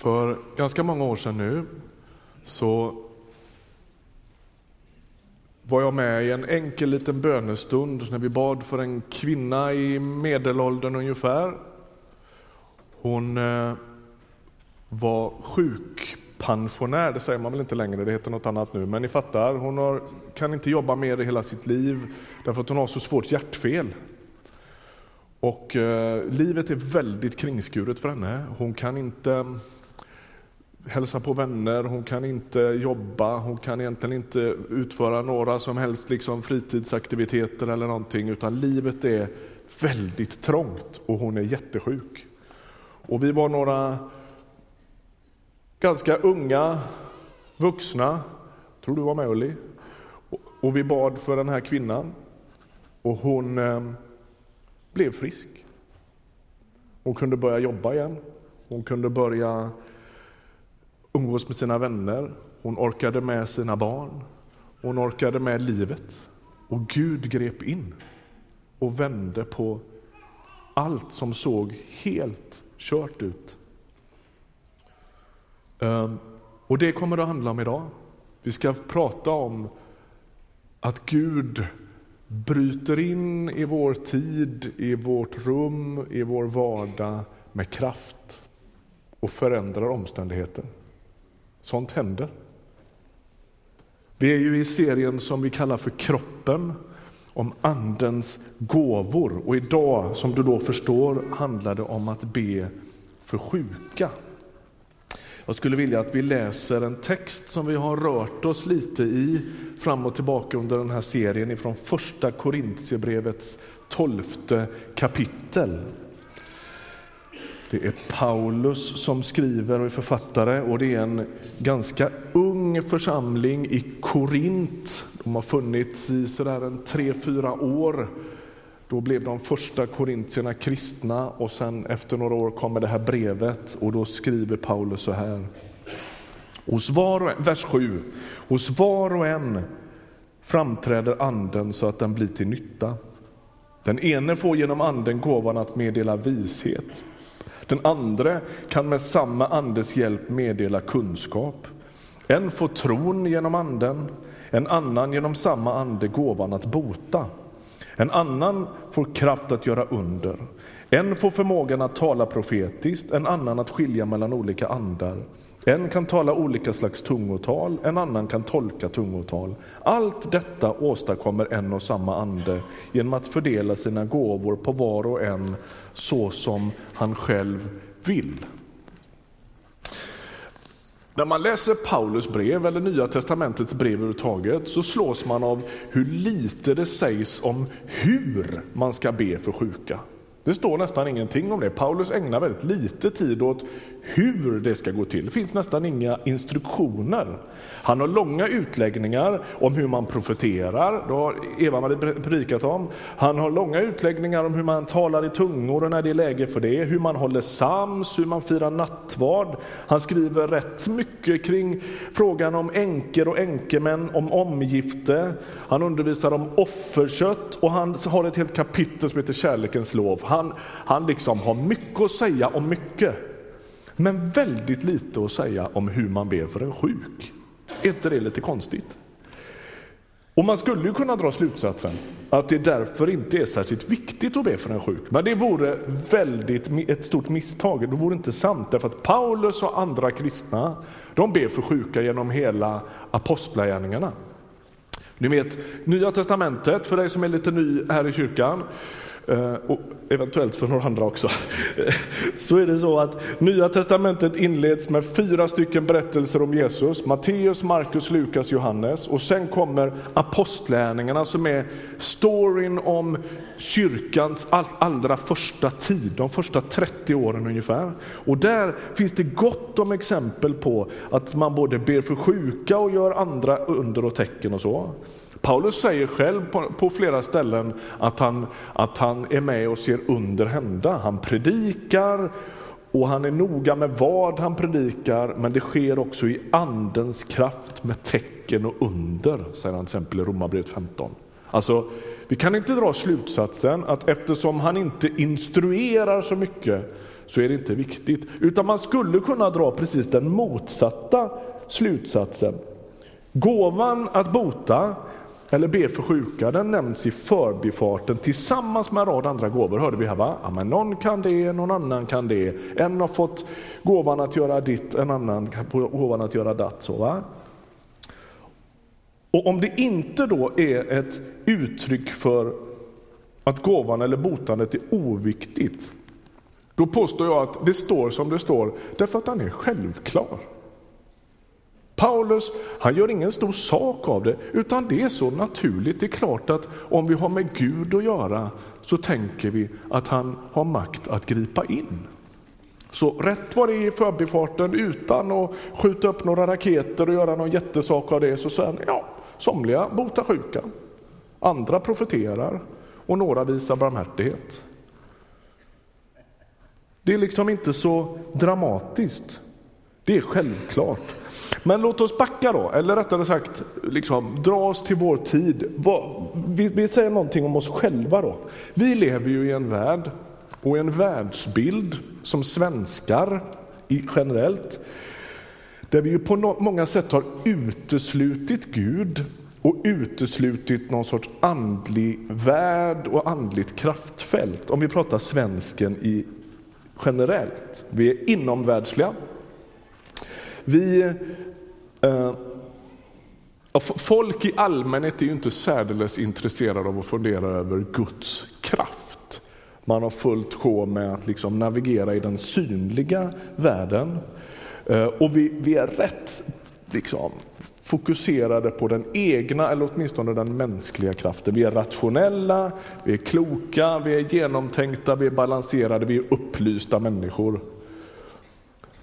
För ganska många år sedan nu så var jag med i en enkel liten bönestund när vi bad för en kvinna i medelåldern ungefär. Hon eh, var sjukpensionär, det säger man väl inte längre, det heter något annat nu, men ni fattar, hon har, kan inte jobba mer i hela sitt liv därför att hon har så svårt hjärtfel. Och eh, livet är väldigt kringskuret för henne. Hon kan inte hälsa på vänner, hon kan inte jobba, hon kan egentligen inte utföra några som helst liksom fritidsaktiviteter eller någonting, utan livet är väldigt trångt och hon är jättesjuk. Och vi var några ganska unga vuxna, tror du var med Ulli, och vi bad för den här kvinnan och hon eh, blev frisk. Hon kunde börja jobba igen, hon kunde börja umgås med sina vänner, hon orkade med sina barn, hon orkade med livet. Och Gud grep in och vände på allt som såg helt kört ut. Ehm, och det kommer det att handla om idag. Vi ska prata om att Gud bryter in i vår tid, i vårt rum, i vår vardag med kraft och förändrar omständigheter. Sånt händer. Vi är ju i serien som vi kallar för Kroppen, om Andens gåvor. Och idag, som du då förstår, handlar det om att be för sjuka. Jag skulle vilja att vi läser en text som vi har rört oss lite i fram och tillbaka under den här serien ifrån första Korintierbrevets tolfte kapitel. Det är Paulus som skriver och är författare och det är en ganska ung församling i Korint. De har funnits i sådär en tre, fyra år. Då blev de första korintierna kristna och sen efter några år kommer det här brevet och då skriver Paulus så här. Hos var och en, vers 7. Hos var och en framträder anden så att den blir till nytta. Den ene får genom anden gåvan att meddela vishet. Den andra kan med samma andes hjälp meddela kunskap. En får tron genom anden, en annan genom samma ande gåvan att bota. En annan får kraft att göra under. En får förmågan att tala profetiskt, en annan att skilja mellan olika andar. En kan tala olika slags tungotal, en annan kan tolka tungotal. Allt detta åstadkommer en och samma ande genom att fördela sina gåvor på var och en så som han själv vill. När man läser Paulus brev eller Nya testamentets brev överhuvudtaget så slås man av hur lite det sägs om hur man ska be för sjuka. Det står nästan ingenting om det. Paulus ägnar väldigt lite tid åt hur det ska gå till. Det finns nästan inga instruktioner. Han har långa utläggningar om hur man profeterar, det har Eva-Marie predikat om. Han har långa utläggningar om hur man talar i tungor och när det är läge för det, hur man håller sams, hur man firar nattvard. Han skriver rätt mycket kring frågan om änkor och änkemän, om omgifte. Han undervisar om offerkött och han har ett helt kapitel som heter Kärlekens lov. Han, han liksom har mycket att säga om mycket men väldigt lite att säga om hur man ber för en sjuk. Är inte det lite konstigt? Och man skulle ju kunna dra slutsatsen att det därför inte är särskilt viktigt att be för en sjuk. Men det vore väldigt ett stort misstag. Det vore inte sant därför att Paulus och andra kristna, de ber för sjuka genom hela apostlagärningarna. Ni vet Nya testamentet, för dig som är lite ny här i kyrkan, Eh, och eventuellt för några andra också, eh, så är det så att Nya Testamentet inleds med fyra stycken berättelser om Jesus, Matteus, Markus, Lukas, Johannes och sen kommer apostlärningarna som är storyn om kyrkans allra första tid, de första 30 åren ungefär. Och där finns det gott om exempel på att man både ber för sjuka och gör andra under och tecken och så. Paulus säger själv på, på, flera ställen att han, att han är med och ser under hända. Han predikar och han är noga med vad han predikar, men det sker också i andens kraft med tecken och under, säger han till exempel i Romarbrevet 15. Alltså, vi kan inte dra slutsatsen att eftersom han inte instruerar så mycket så är det inte viktigt. Utan man skulle kunna dra precis den motsatta slutsatsen. Gåvan att bota eller be för sjuka, den nämns i förbifarten tillsammans med en rad andra gåvor. Hörde vi här va? Ja, men någon kan det, någon annan kan det. En har fått gåvan att göra ditt, en annan gåvan att göra datt. Så, va? Och om det inte då är ett uttryck för att gåvan eller botandet är oviktigt, då påstår jag att det står som det står därför att han är självklar. Paulus han gör ingen stor sak av det, utan det är så naturligt. Det är klart att om vi har med Gud att göra så tänker vi att han har makt att gripa in. Så rätt vad det är i förbifarten, utan att skjuta upp några raketer och göra någon jättesak av det, så säger han ja, somliga botar sjuka, andra profeterar och några visar barmhärtighet. Det är liksom inte så dramatiskt. Det är självklart. Men låt oss backa då, eller rättare sagt liksom, dra oss till vår tid. Vi, vi säger någonting om oss själva då. Vi lever ju i en värld och en världsbild som svenskar generellt, där vi ju på många sätt har uteslutit Gud och uteslutit någon sorts andlig värld och andligt kraftfält. Om vi pratar svensken i generellt. Vi är inomvärldsliga. Vi, eh, folk i allmänhet är ju inte särdeles intresserade av att fundera över Guds kraft. Man har fullt sjå med att liksom navigera i den synliga världen. Eh, och vi, vi är rätt liksom, fokuserade på den egna, eller åtminstone den mänskliga kraften. Vi är rationella, vi är kloka, vi är genomtänkta, vi är balanserade, vi är upplysta människor.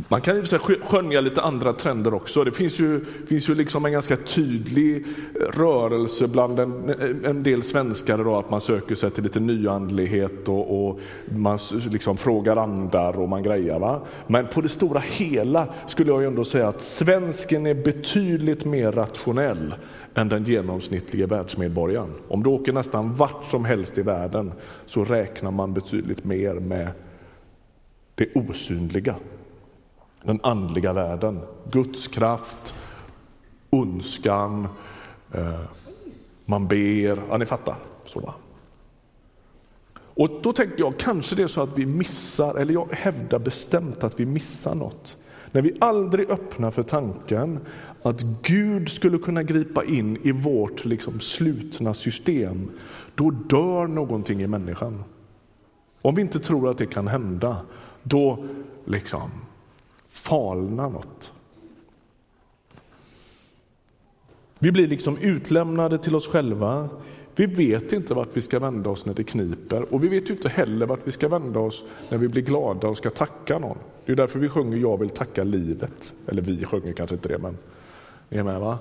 Man kan skönja lite andra trender också. Det finns ju, finns ju liksom en ganska tydlig eh, rörelse bland en, en del svenskar då, att man söker sig till lite nyandlighet och, och man liksom frågar andar och man grejar. Va? Men på det stora hela skulle jag ändå säga att svensken är betydligt mer rationell än den genomsnittliga världsmedborgaren. Om du åker nästan vart som helst i världen så räknar man betydligt mer med det osynliga den andliga världen. Guds kraft, ondskan, eh, man ber, ja ni fattar. Så va? Och då tänkte jag, kanske det är så att vi missar, eller jag hävdar bestämt att vi missar något. När vi aldrig öppnar för tanken att Gud skulle kunna gripa in i vårt liksom slutna system, då dör någonting i människan. Om vi inte tror att det kan hända, då liksom falna något. Vi blir liksom utlämnade till oss själva. Vi vet inte vart vi ska vända oss när det kniper och vi vet inte heller vart vi ska vända oss när vi blir glada och ska tacka någon. Det är därför vi sjunger Jag vill tacka livet. Eller vi sjunger kanske inte det, men ni är med va?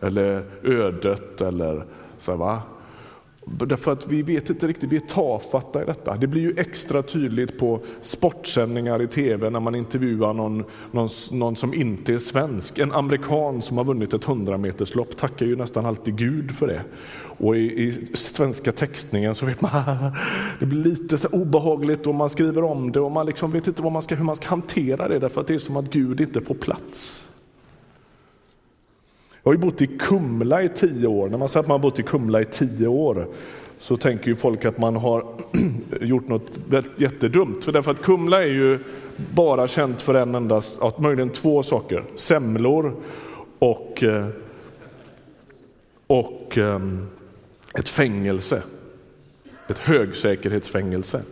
Eller ödet eller så va? Därför att vi vet inte riktigt, vi är tafatta i detta. Det blir ju extra tydligt på sportsändningar i tv när man intervjuar någon, någon, någon som inte är svensk. En amerikan som har vunnit ett 100 meterslopp tackar ju nästan alltid Gud för det. Och i, i svenska textningen så vet man det blir lite så obehagligt och man skriver om det och man liksom vet inte vad man ska, hur man ska hantera det därför att det är som att Gud inte får plats. Jag har ju bott i Kumla i tio år. När man säger att man har bott i Kumla i tio år så tänker ju folk att man har gjort något jättedumt. För därför att Kumla är ju bara känt för en enda, möjligen två saker. Semlor och, eh, och ehm, ett fängelse. Ett högsäkerhetsfängelse.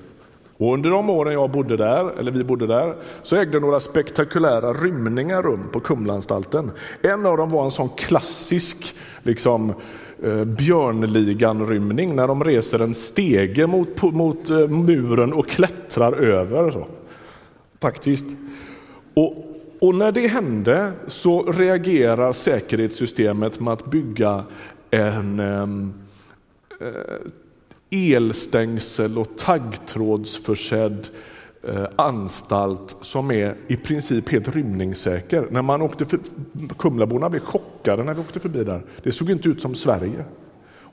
Och under de åren jag bodde där, eller vi bodde där, så ägde några spektakulära rymningar rum på Kumlaanstalten. En av dem var en sån klassisk liksom, eh, Björnligan-rymning när de reser en stege mot, mot eh, muren och klättrar över. Så. Faktiskt. Och, och när det hände så reagerar säkerhetssystemet med att bygga en ehm, eh, elstängsel och taggtrådsförsedd eh, anstalt som är i princip helt rymningssäker. När man åkte för, Kumlaborna blev chockade när vi åkte förbi där. Det såg inte ut som Sverige.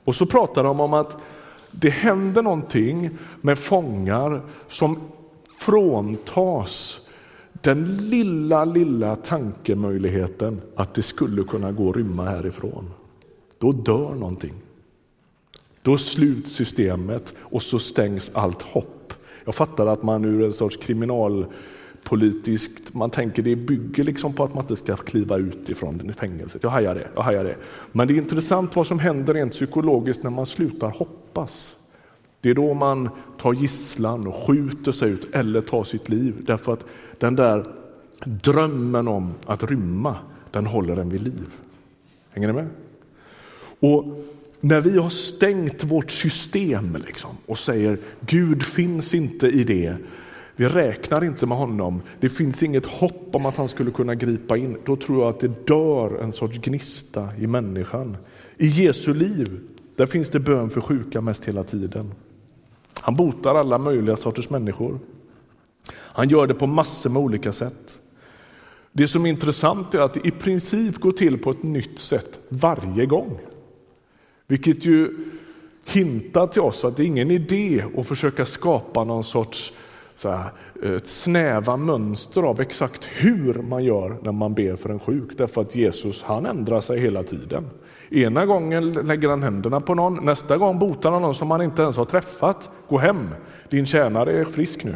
Och så pratar de om att det händer någonting med fångar som fråntas den lilla, lilla tankemöjligheten att det skulle kunna gå att rymma härifrån, då dör någonting. Då sluts systemet och så stängs allt hopp. Jag fattar att man ur en sorts kriminalpolitiskt, man tänker det bygger liksom på att man inte ska kliva ut ifrån fängelset. Jag hajar det, jag hajar det. Men det är intressant vad som händer rent psykologiskt när man slutar hoppas. Det är då man tar gisslan och skjuter sig ut eller tar sitt liv. Därför att den där drömmen om att rymma, den håller en vid liv. Hänger ni med? Och när vi har stängt vårt system liksom, och säger Gud finns inte i det, vi räknar inte med honom, det finns inget hopp om att han skulle kunna gripa in, då tror jag att det dör en sorts gnista i människan. I Jesu liv, där finns det bön för sjuka mest hela tiden. Han botar alla möjliga sorters människor. Han gör det på massor med olika sätt. Det som är intressant är att det i princip går till på ett nytt sätt varje gång. Vilket ju hintar till oss att det är ingen idé att försöka skapa någon sorts så här, eh, snäva mönster av exakt hur man gör när man ber för en sjuk. Därför att Jesus han ändrar sig hela tiden. Ena gången lägger han händerna på någon, nästa gång botar han någon som han inte ens har träffat. Gå hem, din tjänare är frisk nu.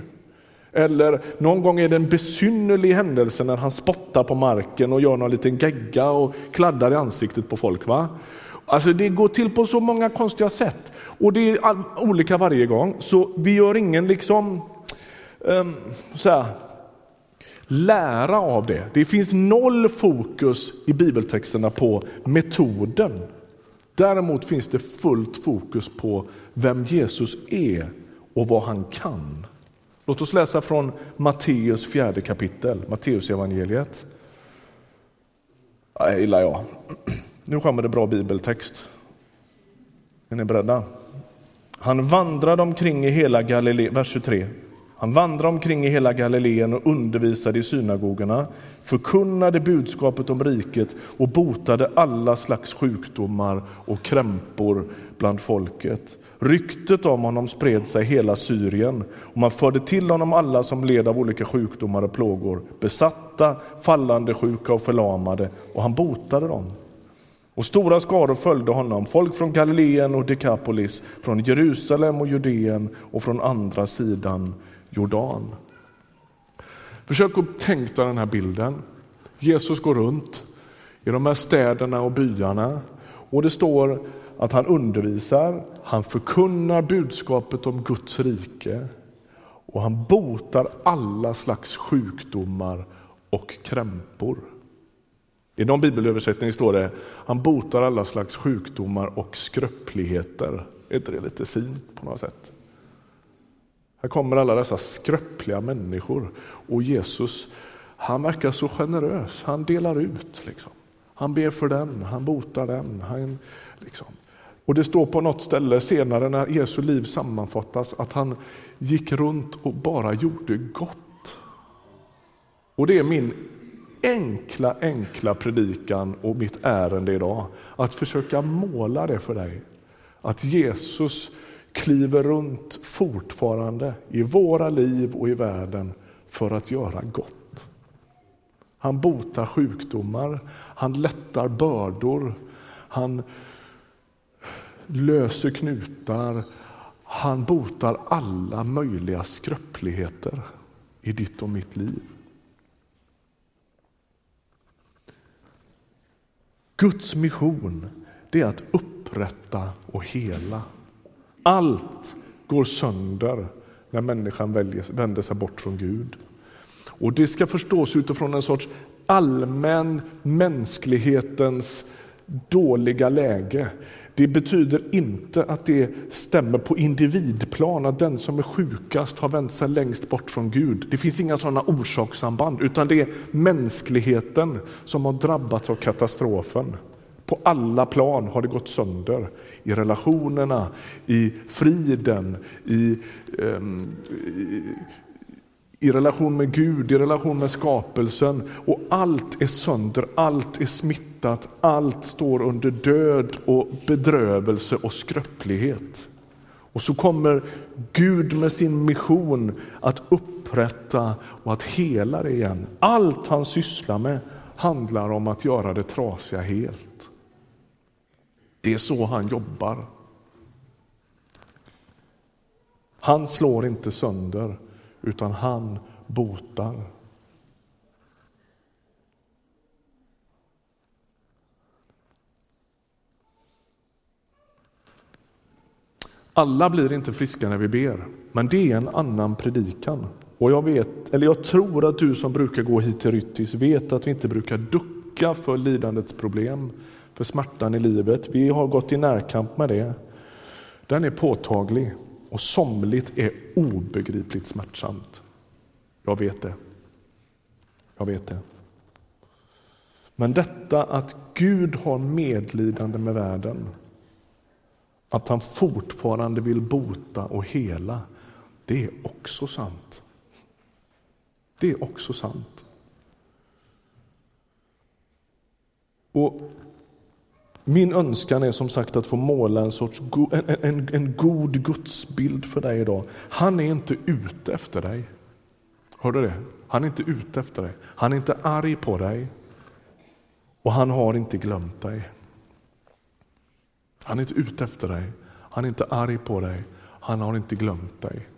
Eller någon gång är det en besynnerlig händelse när han spottar på marken och gör någon liten gegga och kladdar i ansiktet på folk. Va? Alltså det går till på så många konstiga sätt och det är olika varje gång. Så vi gör ingen liksom um, så här, lära av det. Det finns noll fokus i bibeltexterna på metoden. Däremot finns det fullt fokus på vem Jesus är och vad han kan. Låt oss läsa från Matteus fjärde kapitel, Matteus evangeliet. Det gillar jag. Nu kommer det bra bibeltext. Är ni beredda? Han vandrade omkring i hela Galileen, vers 23. Han vandrade omkring i hela Galileen och undervisade i synagogorna, förkunnade budskapet om riket och botade alla slags sjukdomar och krämpor bland folket. Ryktet om honom spred sig hela Syrien och man förde till honom alla som led av olika sjukdomar och plågor, besatta, fallande sjuka och förlamade och han botade dem. Och stora skaror följde honom, folk från Galileen och Dekapolis, från Jerusalem och Judeen och från andra sidan Jordan. Försök att tänka den här bilden. Jesus går runt i de här städerna och byarna och det står att han undervisar, han förkunnar budskapet om Guds rike och han botar alla slags sjukdomar och krämpor. I någon bibelöversättning står det han botar alla slags sjukdomar och skröpligheter. Är inte det lite fint på något sätt? Här kommer alla dessa skröpliga människor och Jesus han verkar så generös. Han delar ut. Liksom. Han ber för den, han botar den. Han, liksom. Och Det står på något ställe senare när Jesu liv sammanfattas att han gick runt och bara gjorde gott. Och det är min enkla, enkla predikan och mitt ärende idag. Att försöka måla det för dig. Att Jesus kliver runt fortfarande i våra liv och i världen för att göra gott. Han botar sjukdomar, han lättar bördor, han löser knutar, han botar alla möjliga skröpligheter i ditt och mitt liv. Guds mission det är att upprätta och hela. Allt går sönder när människan väljer, vänder sig bort från Gud. Och Det ska förstås utifrån en sorts allmän mänsklighetens dåliga läge. Det betyder inte att det stämmer på individplan, att den som är sjukast har vänt sig längst bort från Gud. Det finns inga sådana orsakssamband, utan det är mänskligheten som har drabbats av katastrofen. På alla plan har det gått sönder. I relationerna, i friden, i, um, i, i relation med Gud, i relation med skapelsen. Och allt är sönder, allt är smittat, allt står under död och bedrövelse och skröplighet. Och så kommer Gud med sin mission att upprätta och att hela det igen. Allt han sysslar med handlar om att göra det trasiga helt. Det är så han jobbar. Han slår inte sönder, utan han botar. Alla blir inte friska när vi ber, men det är en annan predikan. Och jag, vet, eller jag tror att du som brukar gå hit till Ryttis vet att vi inte brukar ducka för lidandets problem, för smärtan i livet. Vi har gått i närkamp med det. Den är påtaglig och somligt är obegripligt smärtsamt. Jag vet det. Jag vet det. Men detta att Gud har medlidande med världen, att han fortfarande vill bota och hela, det är också sant. Det är också sant. Och min önskan är som sagt att få måla en, sorts go en, en, en god gudsbild för dig idag. Han är inte ute efter dig. Hör du det? Han är inte ute efter dig. Han är inte arg på dig. Och han har inte glömt dig. Han är inte ute efter dig. Han är inte arg på dig. Han har inte glömt dig.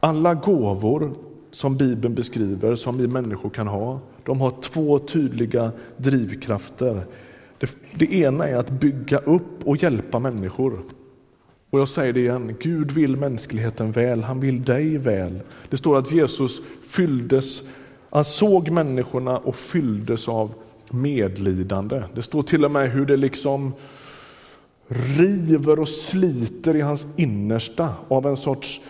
Alla gåvor som Bibeln beskriver, som vi människor kan ha, de har två tydliga drivkrafter. Det, det, ena är att bygga upp och hjälpa människor. Och jag säger det igen, Gud vill mänskligheten väl, han vill dig väl. Det står att Jesus fylldes, han såg människorna och fylldes av medlidande. Det står till och med hur det liksom river och sliter i hans innersta av en sorts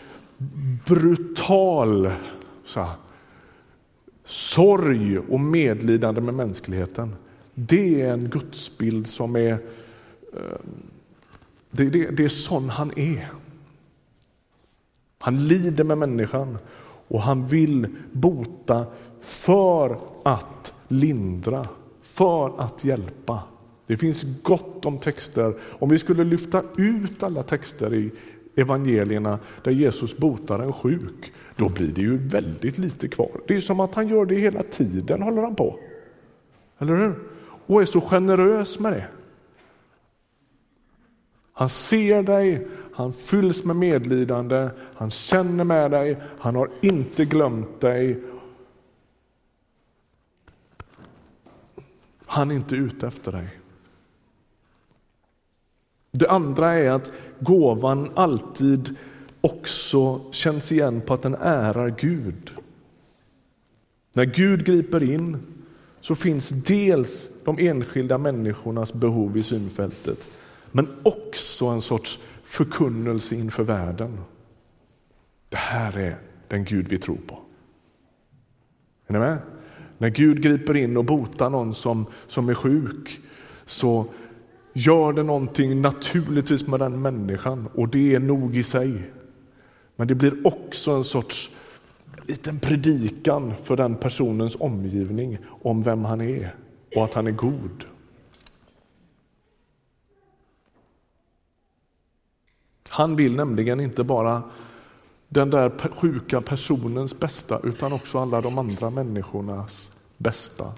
brutal så här, sorg och medlidande med mänskligheten. Det är en gudsbild som är eh, det, det, det är sån han är. Han lider med människan och han vill bota för att lindra, för att hjälpa. Det finns gott om texter. Om vi skulle lyfta ut alla texter i evangelierna där Jesus botar en sjuk, då blir det ju väldigt lite kvar. Det är som att han gör det hela tiden, håller han på. Eller hur? Och är så generös med det. Han ser dig, han fylls med medlidande, han känner med dig, han har inte glömt dig. Han är inte ute efter dig. Det andra är att gåvan alltid också känns igen på att den ärar Gud. När Gud griper in så finns dels de enskilda människornas behov i synfältet men också en sorts förkunnelse inför världen. Det här är den Gud vi tror på. Är ni med? När Gud griper in och botar någon som, som är sjuk så gör det någonting naturligtvis med den människan och det är nog i sig. Men det blir också en sorts liten predikan för den personens omgivning om vem han är och att han är god. Han vill nämligen inte bara den där sjuka personens bästa utan också alla de andra människornas bästa.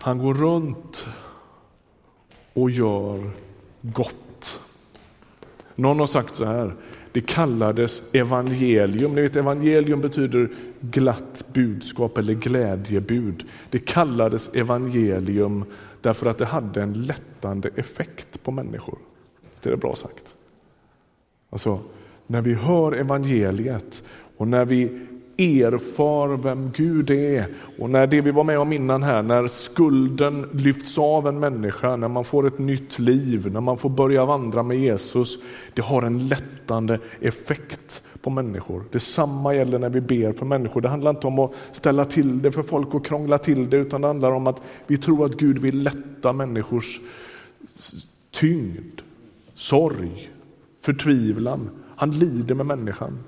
Han går runt och gör gott. Någon har sagt så här, det kallades evangelium. Ni vet, evangelium betyder glatt budskap eller glädjebud. Det kallades evangelium därför att det hade en lättande effekt på människor. Det är bra sagt. Alltså, när vi hör evangeliet och när vi erfar vem Gud är och när det vi var med om innan här, när skulden lyfts av en människa, när man får ett nytt liv, när man får börja vandra med Jesus, det har en lättande effekt på människor. Detsamma gäller när vi ber för människor. Det handlar inte om att ställa till det för folk och krångla till det, utan det handlar om att vi tror att Gud vill lätta människors tyngd, sorg, förtvivlan. Han lider med människan.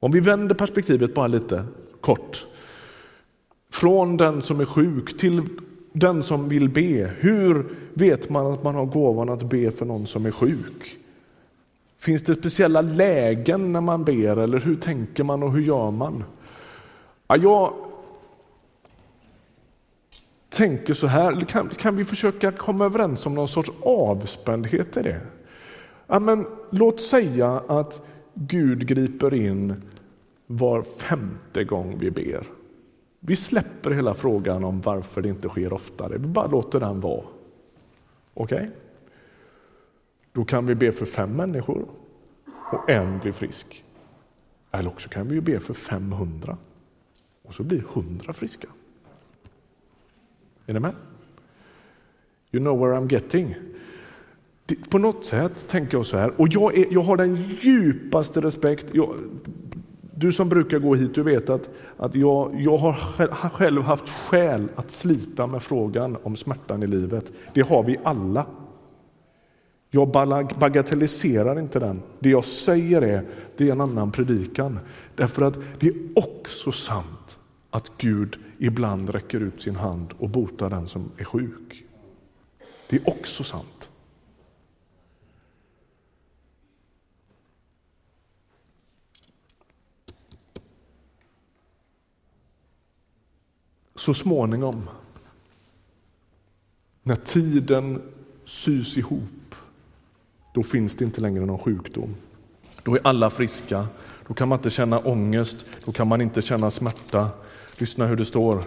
Om vi vänder perspektivet bara lite kort. från den som är sjuk till den som vill be. Hur vet man att man har gåvan att be för någon som är sjuk? Finns det speciella lägen när man ber eller hur tänker man och hur gör man? Ja, jag tänker så här, kan, kan vi försöka komma överens om någon sorts avspändhet i det? Ja, men låt säga att Gud griper in var femte gång vi ber. Vi släpper hela frågan om varför det inte sker oftare, vi bara låter den vara. Okej? Okay? Då kan vi be för fem människor och en blir frisk. Eller också kan vi be för 500 och så blir 100 friska. Är ni med? You know where I'm getting. På något sätt tänker jag så här, och jag, är, jag har den djupaste respekt. Jag, du som brukar gå hit, du vet att, att jag, jag har själv haft skäl att slita med frågan om smärtan i livet. Det har vi alla. Jag bagatelliserar inte den. Det jag säger är, det är en annan predikan. Därför att det är också sant att Gud ibland räcker ut sin hand och botar den som är sjuk. Det är också sant. Så småningom, när tiden sys ihop, då finns det inte längre någon sjukdom. Då är alla friska, då kan man inte känna ångest, då kan man inte känna smärta. Lyssna hur det står,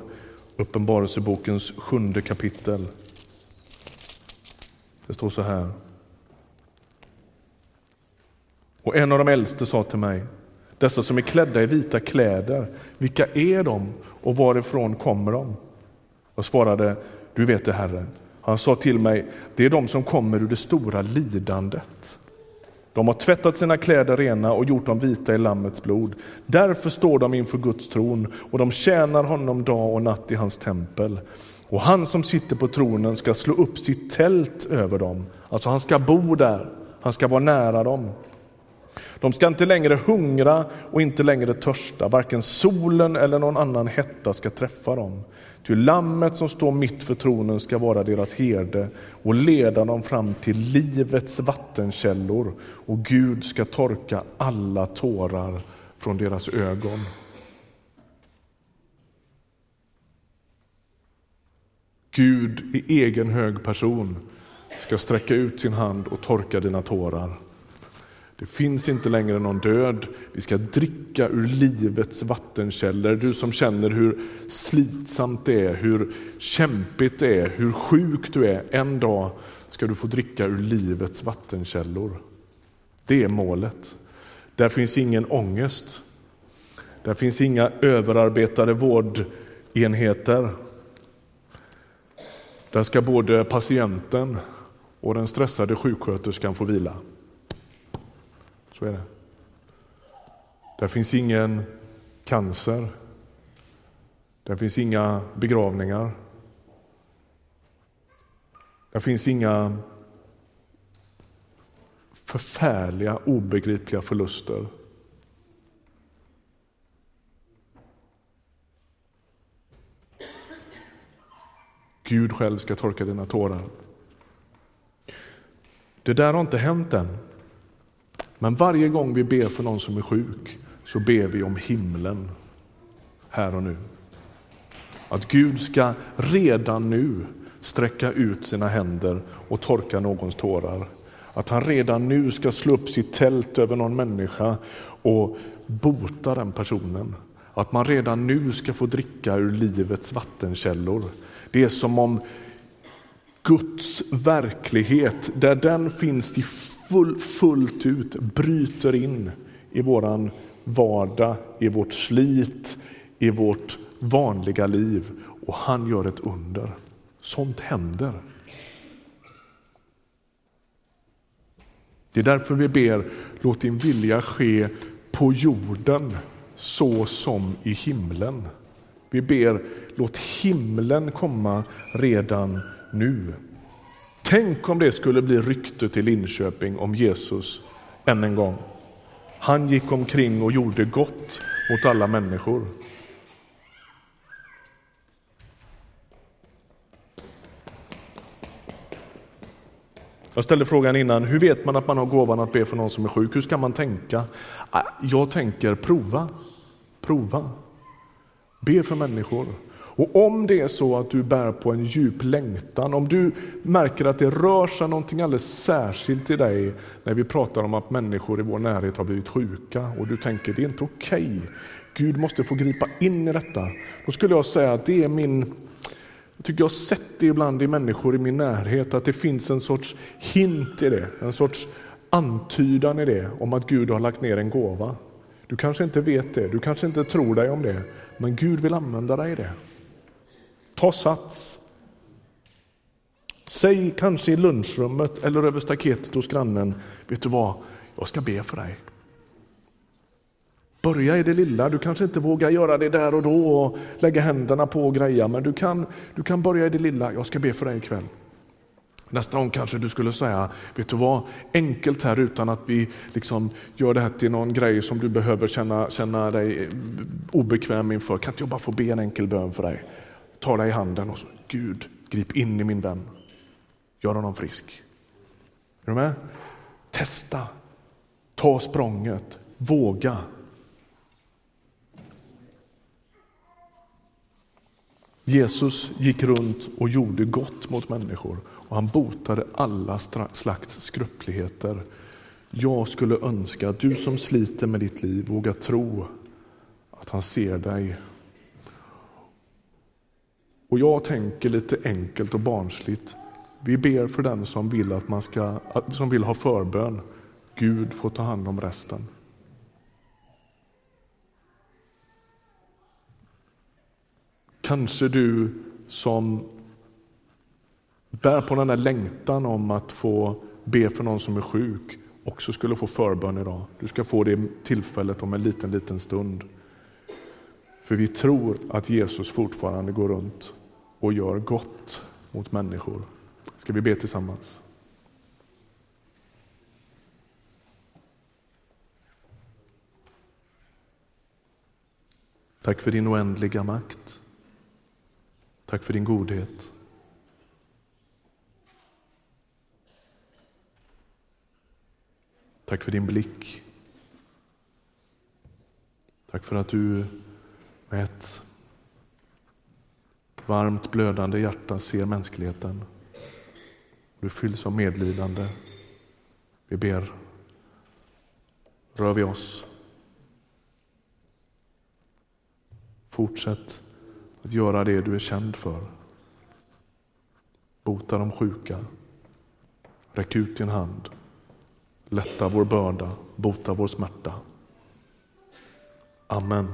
Uppenbarelsebokens sjunde kapitel. Det står så här. Och en av de äldste sa till mig, dessa som är klädda i vita kläder, vilka är de och varifrån kommer de? Jag svarade, du vet det Herre. Han sa till mig, det är de som kommer ur det stora lidandet. De har tvättat sina kläder rena och gjort dem vita i Lammets blod. Därför står de inför Guds tron och de tjänar honom dag och natt i hans tempel. Och han som sitter på tronen ska slå upp sitt tält över dem. Alltså han ska bo där, han ska vara nära dem. De ska inte längre hungra och inte längre törsta, varken solen eller någon annan hetta ska träffa dem. Ty lammet som står mitt för tronen ska vara deras herde och leda dem fram till livets vattenkällor och Gud ska torka alla tårar från deras ögon. Gud i egen hög person ska sträcka ut sin hand och torka dina tårar. Det finns inte längre någon död. Vi ska dricka ur livets vattenkällor. Du som känner hur slitsamt det är, hur kämpigt det är, hur sjuk du är. En dag ska du få dricka ur livets vattenkällor. Det är målet. Där finns ingen ångest. Där finns inga överarbetade vårdenheter. Där ska både patienten och den stressade sjuksköterskan få vila. Så är det. Där finns ingen cancer. Där finns inga begravningar. Där finns inga förfärliga, obegripliga förluster. Gud själv ska torka dina tårar. Det där har inte hänt än. Men varje gång vi ber för någon som är sjuk så ber vi om himlen här och nu. Att Gud ska redan nu sträcka ut sina händer och torka någons tårar. Att han redan nu ska slå upp sitt tält över någon människa och bota den personen. Att man redan nu ska få dricka ur livets vattenkällor. Det är som om Guds verklighet, där den finns i full, fullt ut, bryter in i våran vardag, i vårt slit, i vårt vanliga liv och han gör ett under. Sånt händer. Det är därför vi ber, låt din vilja ske på jorden så som i himlen. Vi ber, låt himlen komma redan nu. Tänk om det skulle bli ryktet i Linköping om Jesus än en gång. Han gick omkring och gjorde gott mot alla människor. Jag ställde frågan innan, hur vet man att man har gåvan att be för någon som är sjuk? Hur ska man tänka? Ah, jag tänker prova, prova. Be för människor. Och om det är så att du bär på en djup längtan, om du märker att det rör sig någonting alldeles särskilt i dig när vi pratar om att människor i vår närhet har blivit sjuka och du tänker det är inte okej, okay. Gud måste få gripa in i detta. Då skulle jag säga att det är min jag tycker jag har sett det ibland i människor i min närhet, att det finns en sorts hint i det, en sorts antydan i det om att Gud har lagt ner en gåva. Du kanske inte vet det, du kanske inte tror dig om det, men Gud vill använda dig i det. Ta sats. Säg kanske i lunchrummet eller över staketet hos grannen, vet du vad, jag ska be för dig. Börja i det lilla, du kanske inte vågar göra det där och då och lägga händerna på och greja, men du kan, du kan börja i det lilla, jag ska be för dig ikväll. Nästa gång kanske du skulle säga, vet du vad, enkelt här utan att vi liksom gör det här till någon grej som du behöver känna, känna dig obekväm inför. Kan inte jag bara få be en enkel bön för dig? Tar dig i handen och så, Gud, grip in i min vän. Gör honom frisk. Är du med? Testa, ta språnget, våga. Jesus gick runt och gjorde gott mot människor och han botade alla slags skröpligheter. Jag skulle önska att du som sliter med ditt liv vågar tro att han ser dig. Och jag tänker lite enkelt och barnsligt. Vi ber för den som vill, att man ska, som vill ha förbön. Gud får ta hand om resten. Kanske du som bär på den där längtan om att få be för någon som är sjuk också skulle få förbön idag. Du ska få det tillfället om en liten, liten stund. För vi tror att Jesus fortfarande går runt och gör gott mot människor. Ska vi be tillsammans? Tack för din oändliga makt. Tack för din godhet. Tack för din blick. Tack för att du med ett varmt blödande hjärta ser mänskligheten. Du fylls av medlidande. Vi ber, rör vid oss. Fortsätt att göra det du är känd för. Bota de sjuka. Räck ut din hand. Lätta vår börda, bota vår smärta. Amen.